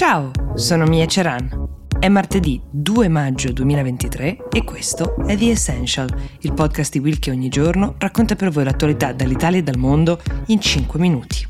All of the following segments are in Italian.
Ciao, sono Mia Ceran. È martedì 2 maggio 2023 e questo è The Essential, il podcast di Will che ogni giorno racconta per voi l'attualità dall'Italia e dal mondo in 5 minuti.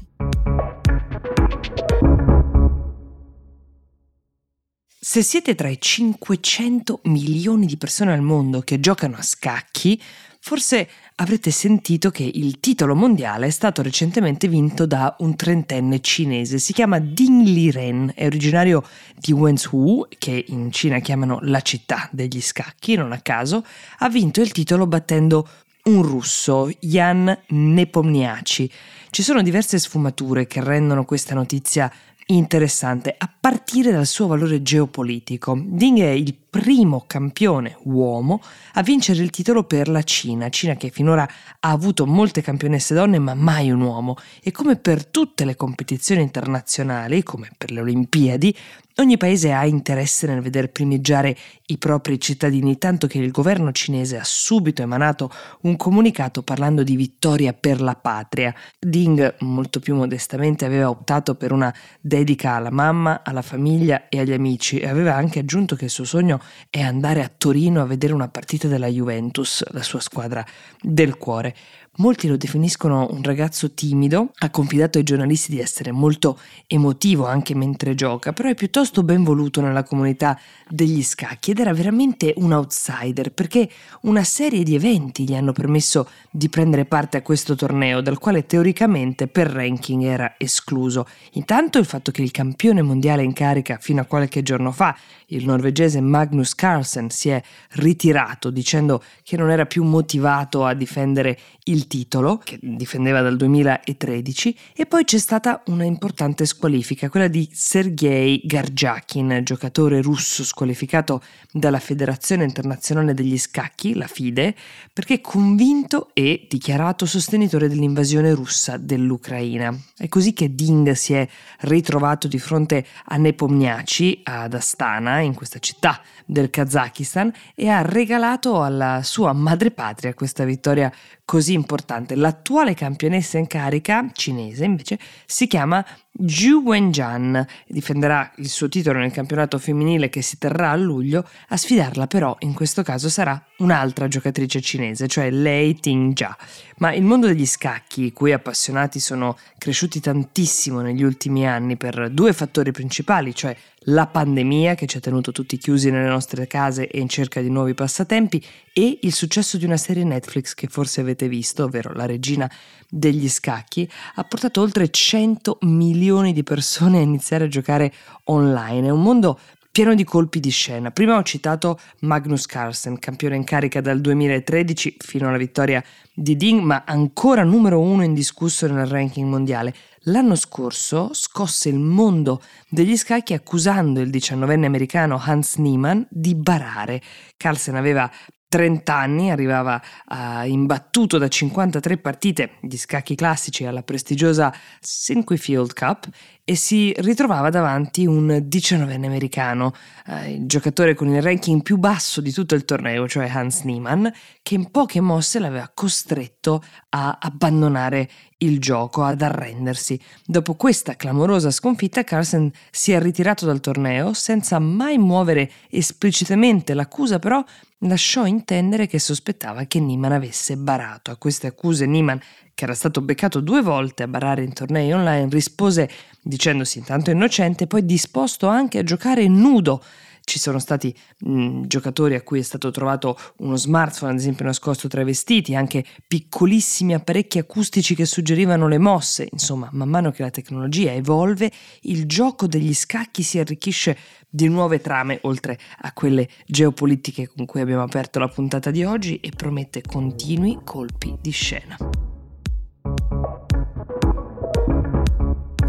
Se siete tra i 500 milioni di persone al mondo che giocano a scacchi, forse avrete sentito che il titolo mondiale è stato recentemente vinto da un trentenne cinese. Si chiama Ding Liren, è originario di Wenzhou, che in Cina chiamano la città degli scacchi, non a caso. Ha vinto il titolo battendo un russo, Jan Nepomniachtchi. Ci sono diverse sfumature che rendono questa notizia interessante, a partire dal suo valore geopolitico. Ding è il primo campione uomo a vincere il titolo per la Cina, Cina che finora ha avuto molte campionesse donne ma mai un uomo e come per tutte le competizioni internazionali, come per le Olimpiadi, Ogni paese ha interesse nel veder primeggiare i propri cittadini, tanto che il governo cinese ha subito emanato un comunicato parlando di vittoria per la patria. Ding, molto più modestamente, aveva optato per una dedica alla mamma, alla famiglia e agli amici e aveva anche aggiunto che il suo sogno è andare a Torino a vedere una partita della Juventus, la sua squadra del cuore. Molti lo definiscono un ragazzo timido, ha confidato ai giornalisti di essere molto emotivo anche mentre gioca, però è piuttosto ben voluto nella comunità degli scacchi ed era veramente un outsider perché una serie di eventi gli hanno permesso di prendere parte a questo torneo dal quale teoricamente per ranking era escluso. Intanto il fatto che il campione mondiale in carica fino a qualche giorno fa, il norvegese Magnus Carlsen, si è ritirato dicendo che non era più motivato a difendere il titolo, che difendeva dal 2013, e poi c'è stata una importante squalifica, quella di Sergei Garjakin, giocatore russo squalificato dalla Federazione Internazionale degli Scacchi, la FIDE, perché convinto e dichiarato sostenitore dell'invasione russa dell'Ucraina. È così che Ding si è ritrovato di fronte a Nepomniachtchi ad Astana, in questa città del Kazakistan, e ha regalato alla sua madrepatria questa vittoria così importante. L'attuale campionessa in carica, cinese invece, si chiama Zhu Wenjian, difenderà il suo titolo nel campionato femminile che si terrà a luglio, a sfidarla però in questo caso sarà un'altra giocatrice cinese, cioè Lei Tingjia. Ma il mondo degli scacchi, i cui appassionati sono cresciuti tantissimo negli ultimi anni per due fattori principali, cioè la pandemia che ci ha tenuto tutti chiusi nelle nostre case e in cerca di nuovi passatempi e il successo di una serie Netflix che forse avete visto, ovvero La regina degli scacchi, ha portato oltre 100 milioni di persone a iniziare a giocare online. È un mondo pieno di colpi di scena. Prima ho citato Magnus Carlsen, campione in carica dal 2013 fino alla vittoria di Ding, ma ancora numero uno indiscusso nel ranking mondiale. L'anno scorso scosse il mondo degli scacchi accusando il diciannovenne americano Hans Niemann di barare. Carlsen aveva 30 anni, arrivava uh, imbattuto da 53 partite di scacchi classici alla prestigiosa Sinquefield Cup e si ritrovava davanti un 19enne americano, uh, il giocatore con il ranking più basso di tutto il torneo, cioè Hans Niemann, che in poche mosse l'aveva costretto a abbandonare il gioco, ad arrendersi. Dopo questa clamorosa sconfitta, Carlsen si è ritirato dal torneo senza mai muovere esplicitamente l'accusa, però lasciò intendere che sospettava che Niemann avesse barato. A queste accuse Niemann, che era stato beccato due volte a barare in tornei online, rispose dicendosi intanto innocente, poi disposto anche a giocare nudo ci sono stati mh, giocatori a cui è stato trovato uno smartphone, ad esempio nascosto tra i vestiti, anche piccolissimi apparecchi acustici che suggerivano le mosse. Insomma, man mano che la tecnologia evolve, il gioco degli scacchi si arricchisce di nuove trame, oltre a quelle geopolitiche con cui abbiamo aperto la puntata di oggi, e promette continui colpi di scena.